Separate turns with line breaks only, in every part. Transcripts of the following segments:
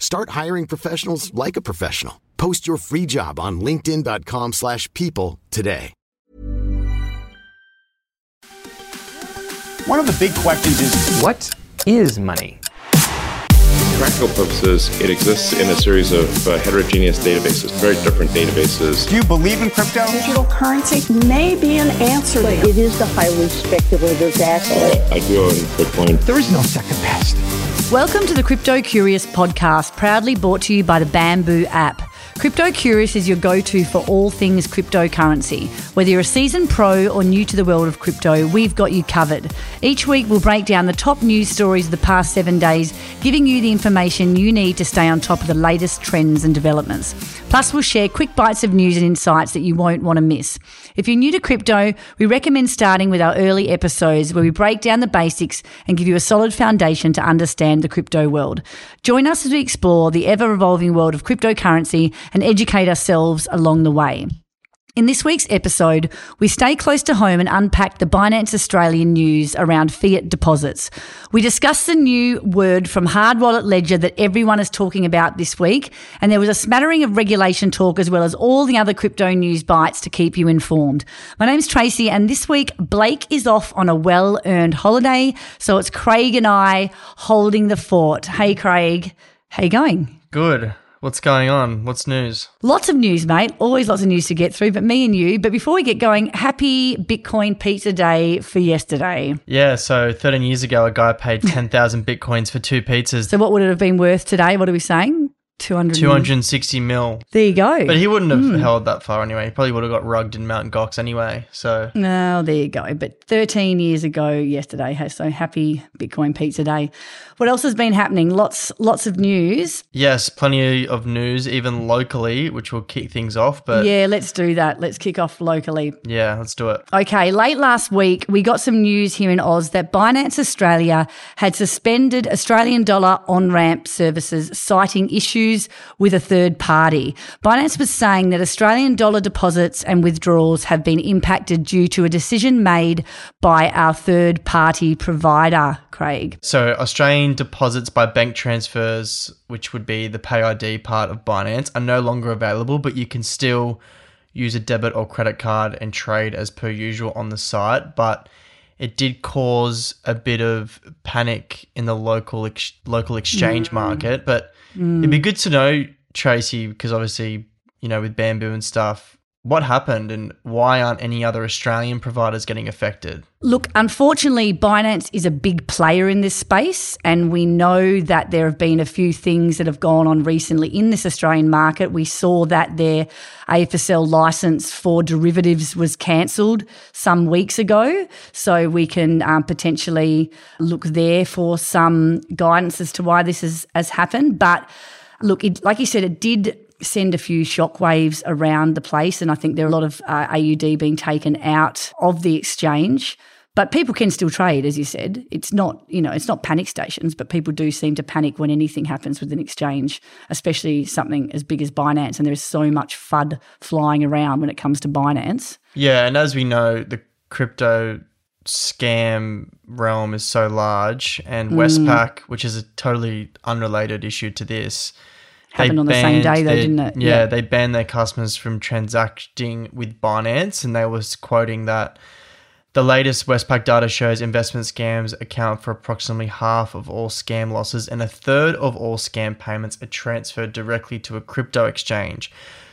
Start hiring professionals like a professional. Post your free job on linkedin.com/people slash people today.
One of the big questions is
What is money?
For practical purposes, it exists in a series of uh, heterogeneous databases, very different databases.
do you believe in crypto?
Digital currency may be an answer.
It is the highly speculative asset.
I do own Bitcoin.
There is no second best.
Welcome to the Crypto Curious podcast, proudly brought to you by the Bamboo app. Crypto Curious is your go to for all things cryptocurrency. Whether you're a seasoned pro or new to the world of crypto, we've got you covered. Each week, we'll break down the top news stories of the past seven days, giving you the information you need to stay on top of the latest trends and developments. Plus, we'll share quick bites of news and insights that you won't want to miss. If you're new to crypto, we recommend starting with our early episodes where we break down the basics and give you a solid foundation to understand the crypto world. Join us as we explore the ever evolving world of cryptocurrency and educate ourselves along the way. In this week's episode, we stay close to home and unpack the Binance Australian news around fiat deposits. We discuss the new word from Hard Wallet Ledger that everyone is talking about this week, and there was a smattering of regulation talk as well as all the other crypto news bites to keep you informed. My name's Tracy, and this week Blake is off on a well earned holiday, so it's Craig and I holding the fort. Hey, Craig, how you going?
Good. What's going on? What's news?
Lots of news, mate. Always lots of news to get through, but me and you. But before we get going, happy Bitcoin Pizza Day for yesterday.
Yeah, so 13 years ago, a guy paid 10,000 bitcoins for two pizzas,
So, what would it have been worth today? What are we saying? 200.
260 mil.
There you go.
But he wouldn't have hmm. held that far anyway. He probably would have got rugged in Mount Gox anyway. So,
No, there you go. But 13 years ago yesterday, so happy Bitcoin Pizza Day. What else has been happening? Lots, lots of news.
yes, plenty of news, even locally, which will kick things off. But yeah,
yeah, let's do that. Let's kick off locally.
Yeah, let's do it.
Okay, late last week, we got some news here in Oz that Binance Australia had suspended Australian dollar on ramp services, citing issues with a third party. Binance was saying that Australian dollar deposits and withdrawals have been impacted due to a decision made by our third party provider, Craig.
So, Australian deposits by bank transfers, which would be the pay ID part of Binance, are no longer available, but you can still use a debit or credit card and trade as per usual on the site. But it did cause a bit of panic in the local ex- local exchange mm. market. But it'd be good to know, Tracy, because obviously, you know, with Bamboo and stuff, what happened and why aren't any other Australian providers getting affected?
Look, unfortunately, Binance is a big player in this space, and we know that there have been a few things that have gone on recently in this Australian market. We saw that their AFSL license for derivatives was cancelled some weeks ago, so we can um, potentially look there for some guidance as to why this has, has happened. But look, it, like you said, it did send a few shockwaves around the place, and I think there are a lot of uh, AUD being taken out of the exchange. But people can still trade, as you said. It's not, you know, it's not panic stations, but people do seem to panic when anything happens with an exchange, especially something as big as Binance. And there's so much FUD flying around when it comes to Binance.
Yeah, and as we know, the crypto scam realm is so large, and Westpac, which is a totally unrelated issue to this, they
Happened on the same day, though,
their-
didn't it?
Yeah,
Yeah.
they banned their customers from transacting with Binance, and they was quoting that the latest Westpac data shows investment scams account for approximately half of all scam losses, and a third of all scam payments are transferred directly to a crypto exchange.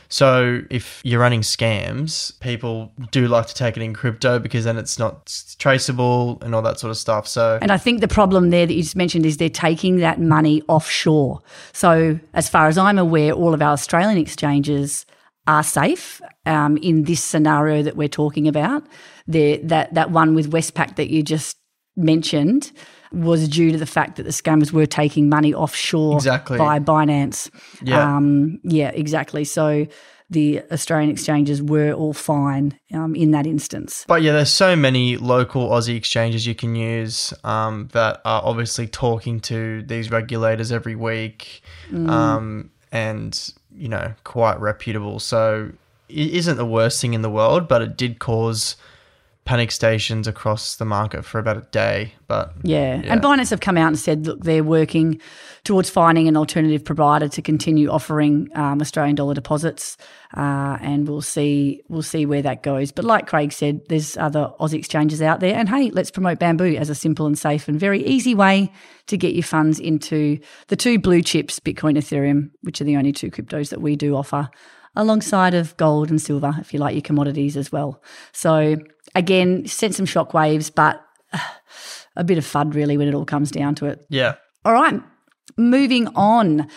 So if you're running scams, people do like to take it in crypto because then it's not traceable and all that sort of stuff. So
And I think the problem there that you just mentioned is they're taking that money offshore. So, as far as I'm aware, all of our Australian exchanges are safe um, in this scenario that we're talking about. The, that, that one with Westpac that you just mentioned, was due to the fact that the scammers were taking money offshore
Exactly.
via Binance.
Yeah.
Um, yeah, exactly. So the Australian exchanges were all fine um, in that instance.
But yeah, there's so many local Aussie exchanges you can use um, that are obviously talking to these regulators every week, um, and you know, quite reputable. So it isn't the worst thing in the world, but it did cause panic stations across the market for about a day. But
Yeah. And Binance have come out and said, look, they're working towards finding an alternative provider to continue offering um, Australian dollar deposits, uh, and we'll see we'll see where that goes. But like Craig said, there's other Aussie exchanges out there, and hey, let's promote Bamboo as a simple and safe and very easy way to get your funds into the two blue chips, Bitcoin, Ethereum, which are the only two cryptos that we do offer. Alongside of gold and silver, if you like your commodities as well. So again, sent some shockwaves, but a bit of fud really when it all comes down to it.
yeah,
All right, moving on.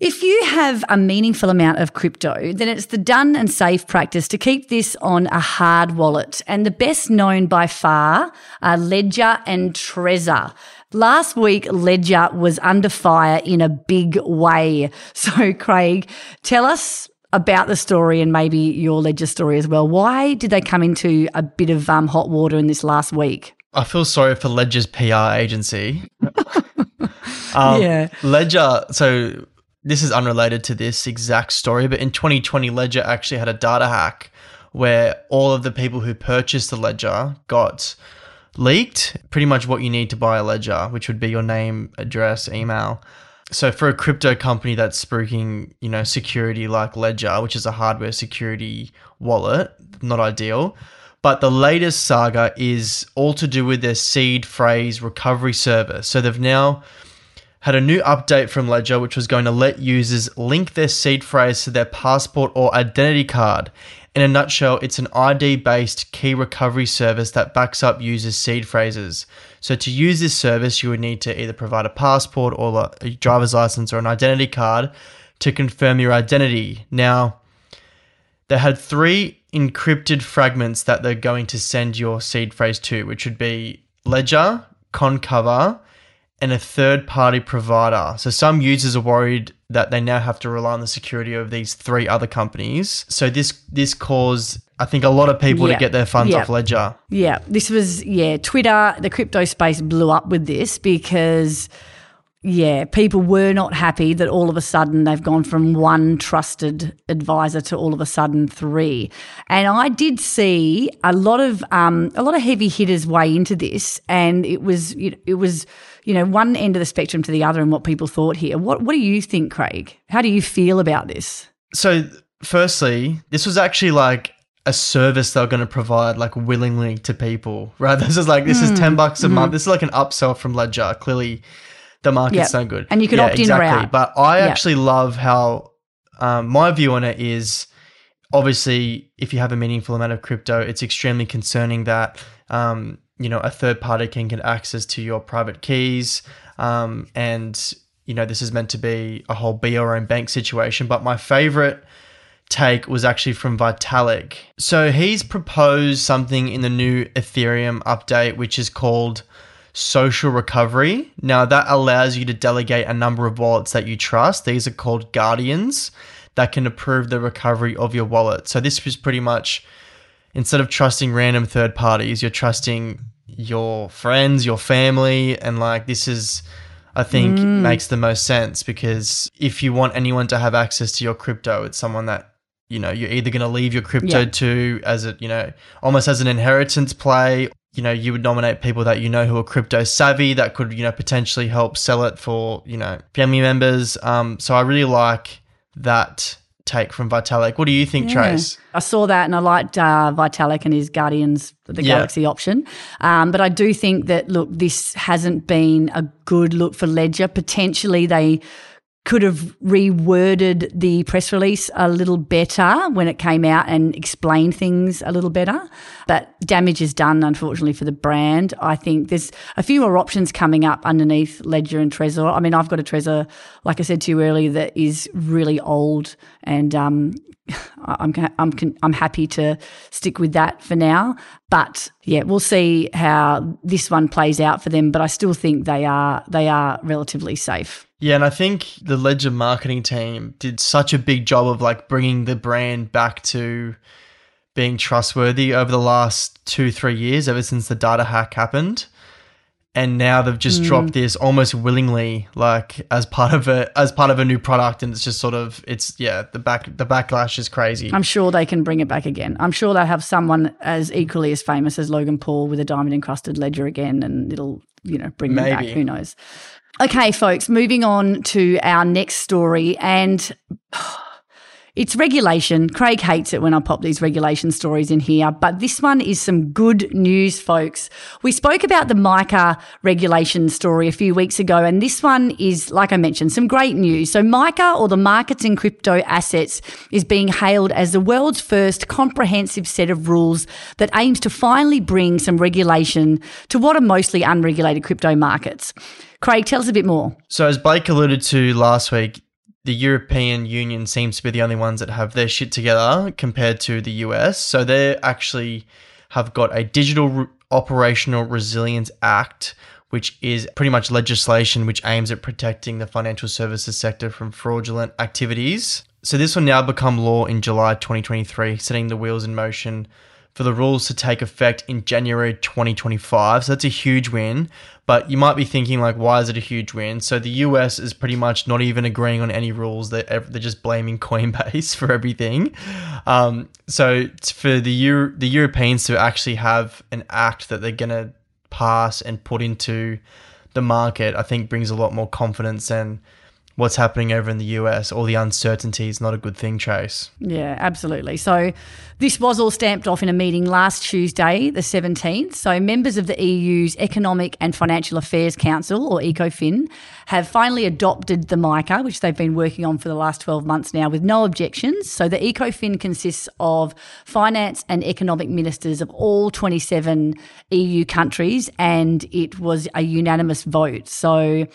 If you have a meaningful amount of crypto, then it's the done and safe practice to keep this on a hard wallet. And the best known by far are Ledger and Trezor. Last week, Ledger was under fire in a big way. So, Craig, tell us about the story and maybe your Ledger story as well. Why did they come into a bit of um, hot water in this last week?
I feel sorry for Ledger's PR agency. um,
Yeah.
Ledger. So this is unrelated to this exact story, but in 2020, Ledger actually had a data hack where all of the people who purchased the Ledger got leaked. Pretty much what you need to buy a Ledger, which would be your name, address, email. So for a crypto company that's spruiking, you know, security like Ledger, which is a hardware security wallet, not ideal. But the latest saga is all to do with their seed phrase recovery service. So they've now had a new update from Ledger, which was going to let users link their seed phrase to their passport or identity card. In a nutshell, it's an ID based key recovery service that backs up users' seed phrases. So, to use this service, you would need to either provide a passport or a driver's license or an identity card to confirm your identity. Now, they had three encrypted fragments that they're going to send your seed phrase to, which would be Ledger, Coincover, and a third party provider. So some users are worried that they now have to rely on the security of these three other companies. So this this caused I think a lot of people
Yeah.
to get their funds
Yeah.
off Ledger.
Yeah, this was yeah. Twitter, the crypto space blew up with this because yeah, people were not happy that all of a sudden they've gone from one trusted advisor to all of a sudden three. And I did see a lot of um, a lot of heavy hitters weigh into this, and it was you know, it was you know one end of the spectrum to the other, and what people thought here. What what do you think, Craig? How do you feel about this?
So firstly, this was actually like a service they were going to provide like willingly to people. Right? This is like this is 10 bucks a month. This is like an upsell from Ledger. Clearly the market's
Yep.
no good.
And you can opt in or out.
But I
Yep.
actually love how um, my view on it is obviously if you have a meaningful amount of crypto, it's extremely concerning that um, you know a third party can get access to your private keys, um, and you know this is meant to be a whole be your own bank situation. But my favorite take was actually from Vitalik. So he's proposed something in the new Ethereum update, which is called social recovery. Now, that allows you to delegate a number of wallets that you trust. These are called guardians that can approve the recovery of your wallet. So, this is pretty much instead of trusting random third parties, you're trusting your friends, your family, and like this is. I think mm. makes the most sense because if you want anyone to have access to your crypto, it's someone that you know you're either going to leave your crypto
Yeah.
to as a you know almost as an inheritance play you know you would nominate people that you know who are crypto savvy that could you know potentially help sell it for you know family members um so i really like that take from vitalik what do you think trace
I saw that and I liked uh, Vitalik and his Guardians, the
Yeah.
Galaxy option. Um, but I do think that, look, this hasn't been a good look for Ledger. Potentially they could have reworded the press release a little better when it came out and explained things a little better. But damage is done, unfortunately, for the brand. I think there's a few more options coming up underneath Ledger and Trezor. I mean, I've got a Trezor, like I said to you earlier, that is really old and um, I'm I'm I'm happy to stick with that for now. But yeah, we'll see how this one plays out for them. But I still think they are they are relatively safe.
Yeah, and I think the Ledger marketing team did such a big job of like bringing the brand back to being trustworthy over the last two three years, ever since the data hack happened. And now they've just mm. dropped this almost willingly like as part of a as part of a new product and it's just sort of it's yeah the back the backlash is crazy.
I'm sure they can bring it back again. I'm sure they'll have someone as equally as famous as logan paul with a diamond encrusted ledger again and it'll you know bring Maybe. them back. Who knows okay folks moving on to our next story and It's regulation. Craig hates it when I pop these regulation stories in here, but this one is some good news, folks. We spoke about the MICA regulation story a few weeks ago, and this one is, like I mentioned, some great news. So, MICA, or the Markets in Crypto Assets, is being hailed as the world's first comprehensive set of rules that aims to finally bring some regulation to what are mostly unregulated crypto markets. Craig, tell us a bit more.
So, as Blake alluded to last week, the European Union seems to be the only ones that have their shit together compared to the US. So they actually have got a Digital Re- Operational Resilience Act, which is pretty much legislation which aims at protecting the financial services sector from fraudulent activities. So this will now become law in July 2023, setting the wheels in motion for the rules to take effect in January 2025. So that's a huge win. But you might be thinking, like, why is it a huge win? So the US is pretty much not even agreeing on any rules. They're, they're just blaming Coinbase for everything. Um, so for the Euro- the Europeans to actually have an act that they're going to pass and put into the market, I think brings a lot more confidence and what's happening over in the US, all the uncertainty is not a good thing, Trace.
Yeah, absolutely. So this was all stamped off in a meeting last Tuesday, the 17th. So members of the EU's Economic and Financial Affairs Council, or ECOFIN, have finally adopted the MICA, which they've been working on for the last 12 months now with no objections. So the ECOFIN consists of finance and economic ministers of all 27 EU countries, and it was a unanimous vote. So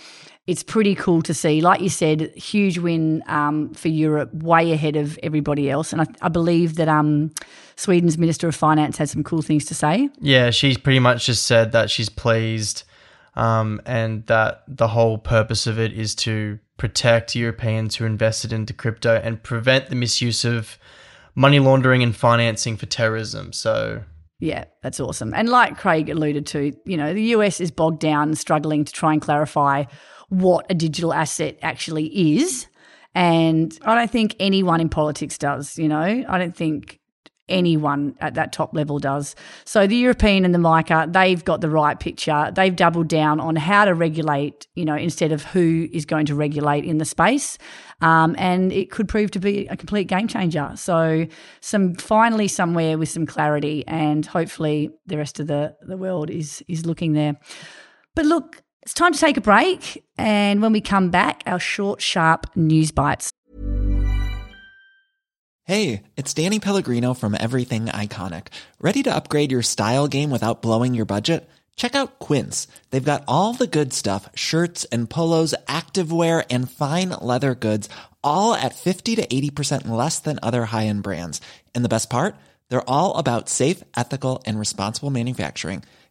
it's pretty cool to see. Like you said, huge win um, for Europe, way ahead of everybody else. And I, I believe that um, Sweden's Minister of Finance had some cool things to say.
Yeah, she's pretty much just said that she's pleased um, and that the whole purpose of it is to protect Europeans who invested into crypto and prevent the misuse of money laundering and financing for terrorism. So
yeah, that's awesome. And like Craig alluded to, you know, the US is bogged down, struggling to try and clarify what a digital asset actually is. And I don't think anyone in politics does, you know, I don't think anyone at that top level does. So the European and the MICA, they've got the right picture. They've doubled down on how to regulate, you know, instead of who is going to regulate in the space. Um, and it could prove to be a complete game changer. So some finally somewhere with some clarity and hopefully the rest of the, the world is is looking there. But look, it's time to take a break. And when we come back, our short, sharp news bites.
Hey, it's Danny Pellegrino from Everything Iconic. Ready to upgrade your style game without blowing your budget? Check out Quince. They've got all the good stuff shirts and polos, activewear, and fine leather goods, all at 50 to 80% less than other high end brands. And the best part? They're all about safe, ethical, and responsible manufacturing.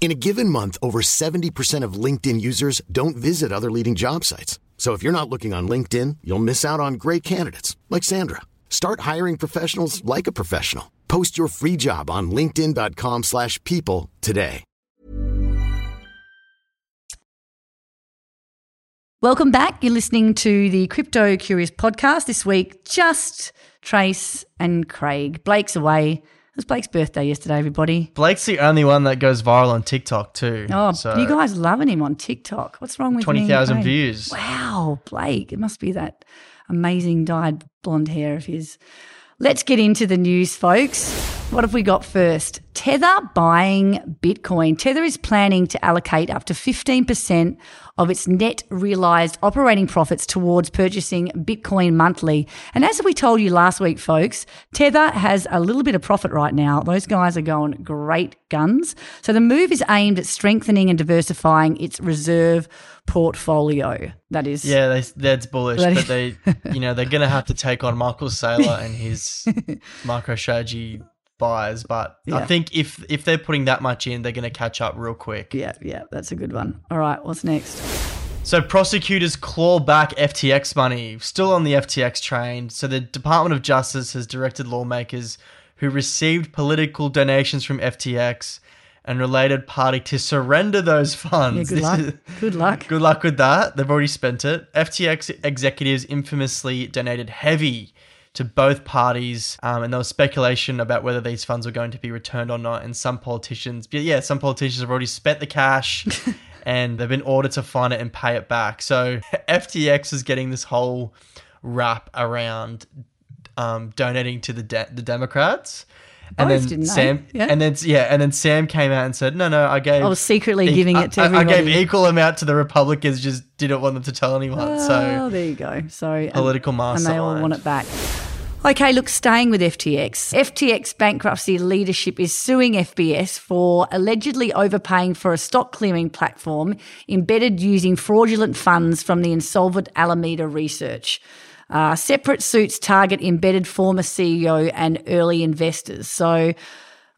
In a given month, over 70% of LinkedIn users don't visit other leading job sites. So if you're not looking on LinkedIn, you'll miss out on great candidates like Sandra. Start hiring professionals like a professional. Post your free job on linkedin.com/people today.
Welcome back. You're listening to the Crypto Curious podcast this week. Just Trace and Craig. Blake's away it was Blake's birthday yesterday, everybody.
Blake's the only one that goes viral on TikTok too.
Oh, so you guys loving him on TikTok. What's wrong with
20,000 views.
Wow, Blake. It must be that amazing dyed blonde hair of his. Let's get into the news, folks. What have we got first? Tether buying Bitcoin. Tether is planning to allocate up to 15% of its net realized operating profits towards purchasing Bitcoin monthly. And as we told you last week, folks, Tether has a little bit of profit right now. Those guys are going great guns. So the move is aimed at strengthening and diversifying its reserve portfolio. That is,
Yeah, they, that's bullish,
That
but they, you know, they're going to have to take on Michael Saylor and his MicroStrategy buys. But I think if if they're putting that much in, they're going to catch up real quick.
yeah, yeah, that's a good one. All right, what's next?
So prosecutors claw back FTX money, still on the FTX train. So the Department of Justice has directed lawmakers who received political donations from FTX and related party to surrender those funds.
Yeah, good luck.
is-
Good luck.
Good luck with that. They've already spent it. FTX executives infamously donated heavy to both parties, um, and there was speculation about whether these funds were going to be returned or not. And some politicians, but yeah, some politicians have already spent the cash, and they've been ordered to find it and pay it back. So FTX is getting this whole wrap around um, donating to the de- the Democrats. And
Both,
then
didn't?
Sam,
Yeah.
and then yeah, and then Sam came out and said, "No, no, I gave.
I was secretly
e-
giving it to
I, I gave equal amount to the Republicans, just didn't want them to tell anyone.
Oh,
so
there you go. So political
Political
and they all want it back. Okay, look, staying with FTX. FTX bankruptcy leadership is suing FBS for allegedly overpaying for a stock clearing platform embedded using fraudulent funds from the insolvent Alameda Research. Uh, separate suits target embedded former CEO and early investors. So,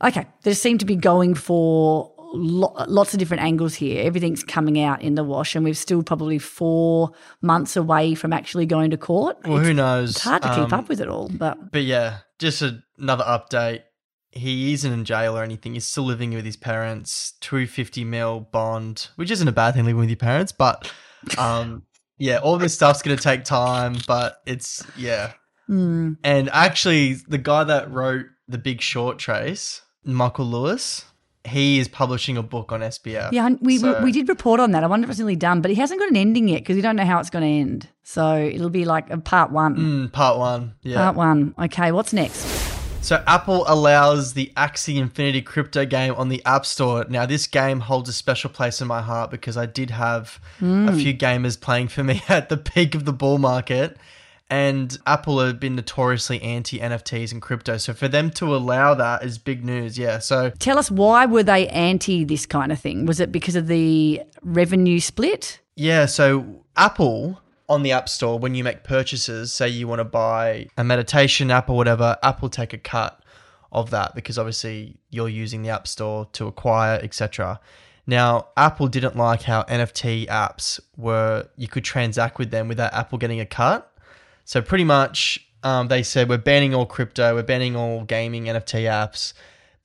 okay, they seem to be going for lo- lots of different angles here. Everything's coming out in the wash, and we're still probably four months away from actually going to court.
well, who knows?
It's hard to keep
Um,
up with it all, but
But yeah, just a, another update. He isn't in jail or anything. He's still living with his parents. Two fifty mil bond, which isn't a bad thing living with your parents, but um, yeah, all this stuff's gonna take time. But it's yeah.
Hmm.
And actually, the guy that wrote The Big Short, Trace, Michael Lewis, he is publishing a book on SBF.
yeah, we
So-
we did report on that. I wonder if it's nearly done, but he hasn't got an ending yet because we don't know how it's going to end. So it'll be like a part one.
Mm, part one. Yeah.
Part one. Okay, what's next?
So Apple allows the Axie Infinity crypto game on the App Store. Now this game holds a special place in my heart because I did have a few gamers playing for me at the peak of the bull market. And Apple have been notoriously anti NFTs and crypto. So for them to allow that is big news. Yeah. So
Tell us why were they anti this kind of thing? Was it because of the revenue split?
Yeah, so Apple on the App Store, when you make purchases, say you want to buy a meditation app or whatever, Apple take a cut of that because obviously you're using the App Store to acquire, etc. Now, Apple didn't like how NFT apps were, you could transact with them without Apple getting a cut. So pretty much, um, they said we're banning all crypto, we're banning all gaming NFT apps.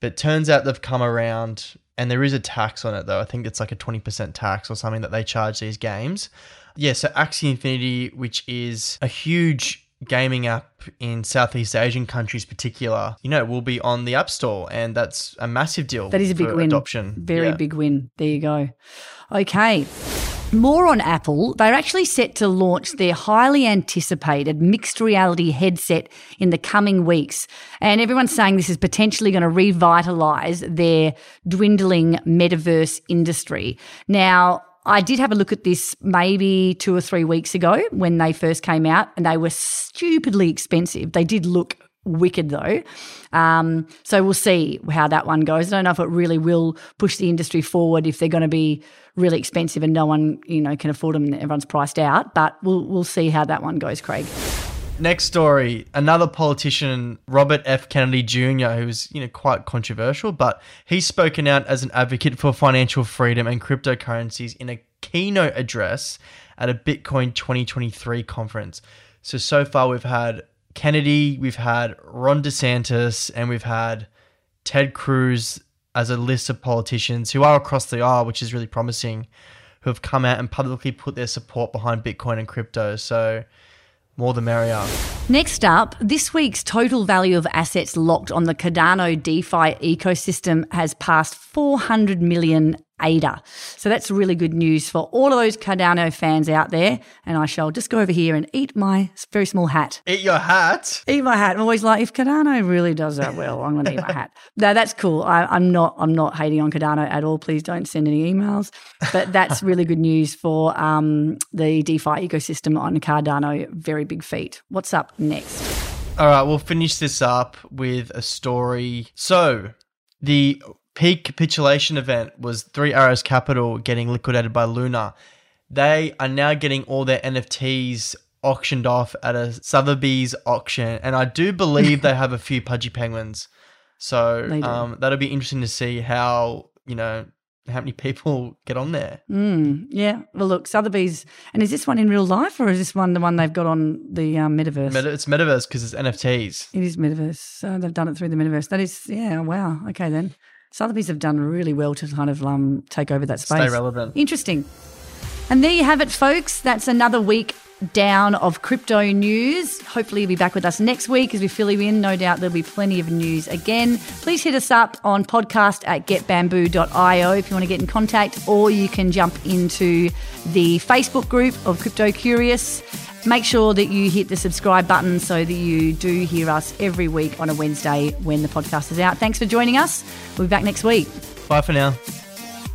But turns out they've come around, and there is a tax on it though. I think it's like a twenty percent tax or something that they charge these games. Yeah, so Axie Infinity, which is a huge gaming app in Southeast Asian countries, particular, you know, will be on the App Store, and that's a massive deal.
That is a big win.
Adoption,
Very
Yeah.
big win. There you go. Okay. More on Apple. They're actually set to launch their highly anticipated mixed reality headset in the coming weeks. And everyone's saying this is potentially going to revitalize their dwindling metaverse industry. Now, I did have a look at this maybe two or three weeks ago when they first came out, and they were stupidly expensive. They did look wicked though. Um, so we'll see how that one goes. I don't know if it really will push the industry forward if they're going to be really expensive and no one you know can afford them and everyone's priced out. But we'll we'll see how that one goes, Craig.
Next story, another politician, Robert F. Kennedy Jr., who's you know quite controversial, but he's spoken out as an advocate for financial freedom and cryptocurrencies in a keynote address at a Bitcoin 2023 conference. So so far we've had Kennedy, we've had Ron DeSantis, and we've had Ted Cruz as a list of politicians who are across the aisle, which is really promising, who have come out and publicly put their support behind Bitcoin and crypto. So more the merrier.
Next up, this week's total value of assets locked on the Cardano DeFi ecosystem has passed 400 million Ada. So that's really good news for all of those Cardano fans out there. And I shall just go over here and eat my very small hat.
Eat your hat.
Eat my hat. I'm always like, if Cardano really does that well, I'm going to eat my hat. No, that's cool. I, I'm not. I'm not hating on Cardano at all. Please don't send any emails. But that's really good news for um, the DeFi ecosystem on Cardano. Very big feat. What's up next?
All right, we'll finish this up with a story. So, the peak capitulation event was Three Arrows Capital getting liquidated by Luna. They are now getting all their NFTs auctioned off at a Sotheby's auction, and I do believe they have a few pudgy penguins. So um, that'll be interesting to see how you know how many people get on there.
Mm, yeah. Well, look, Sotheby's, and is this one in real life or is this one the one they've got on the um, metaverse?
Meta- it's metaverse because it's NFTs.
It is metaverse. So they've done it through the metaverse. That is, yeah. Wow. Okay then. Sotheby's have done really well to kind of um, take over that space.
Stay relevant.
Interesting. And there you have it, folks. That's another week down of crypto news. Hopefully, you'll be back with us next week as we fill you in. No doubt there'll be plenty of news again. Please hit us up on podcast at getbamboo.io if you want to get in contact, or you can jump into the Facebook group of Crypto Curious. Make sure that you hit the subscribe button so that you do hear us every week on a Wednesday when the podcast is out. Thanks for joining us. We'll be back next week.
Bye for now.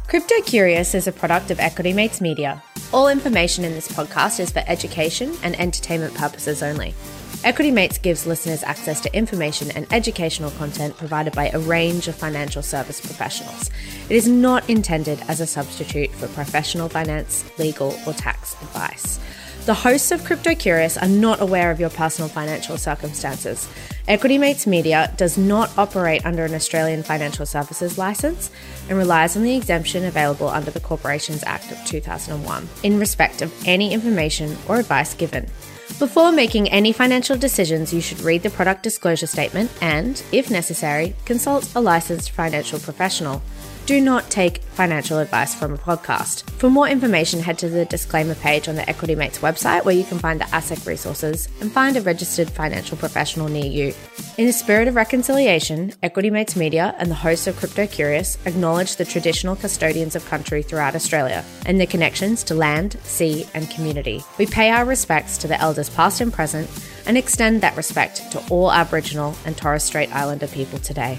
Crypto Curious is a product of Equity Mates Media. All information in this podcast is for education and entertainment purposes only. Equity Mates gives listeners access to information and educational content provided by a range of financial service professionals. It is not intended as a substitute for professional finance, legal, or tax advice. The hosts of Crypto Curious are not aware of your personal financial circumstances. Equity Mates Media does not operate under an Australian Financial Services licence and relies on the exemption available under the Corporations Act of 2001 in respect of any information or advice given. Before making any financial decisions, you should read the product disclosure statement and, if necessary, consult a licensed financial professional. Do not take financial advice from a podcast. For more information, head to the disclaimer page on the Equity Mates website where you can find the ASIC resources and find a registered financial professional near you. In the spirit of reconciliation, Equity Mates Media and the hosts of Crypto Curious acknowledge the traditional custodians of country throughout Australia and their connections to land, sea, and community. We pay our respects to the elders past and present and extend that respect to all Aboriginal and Torres Strait Islander people today.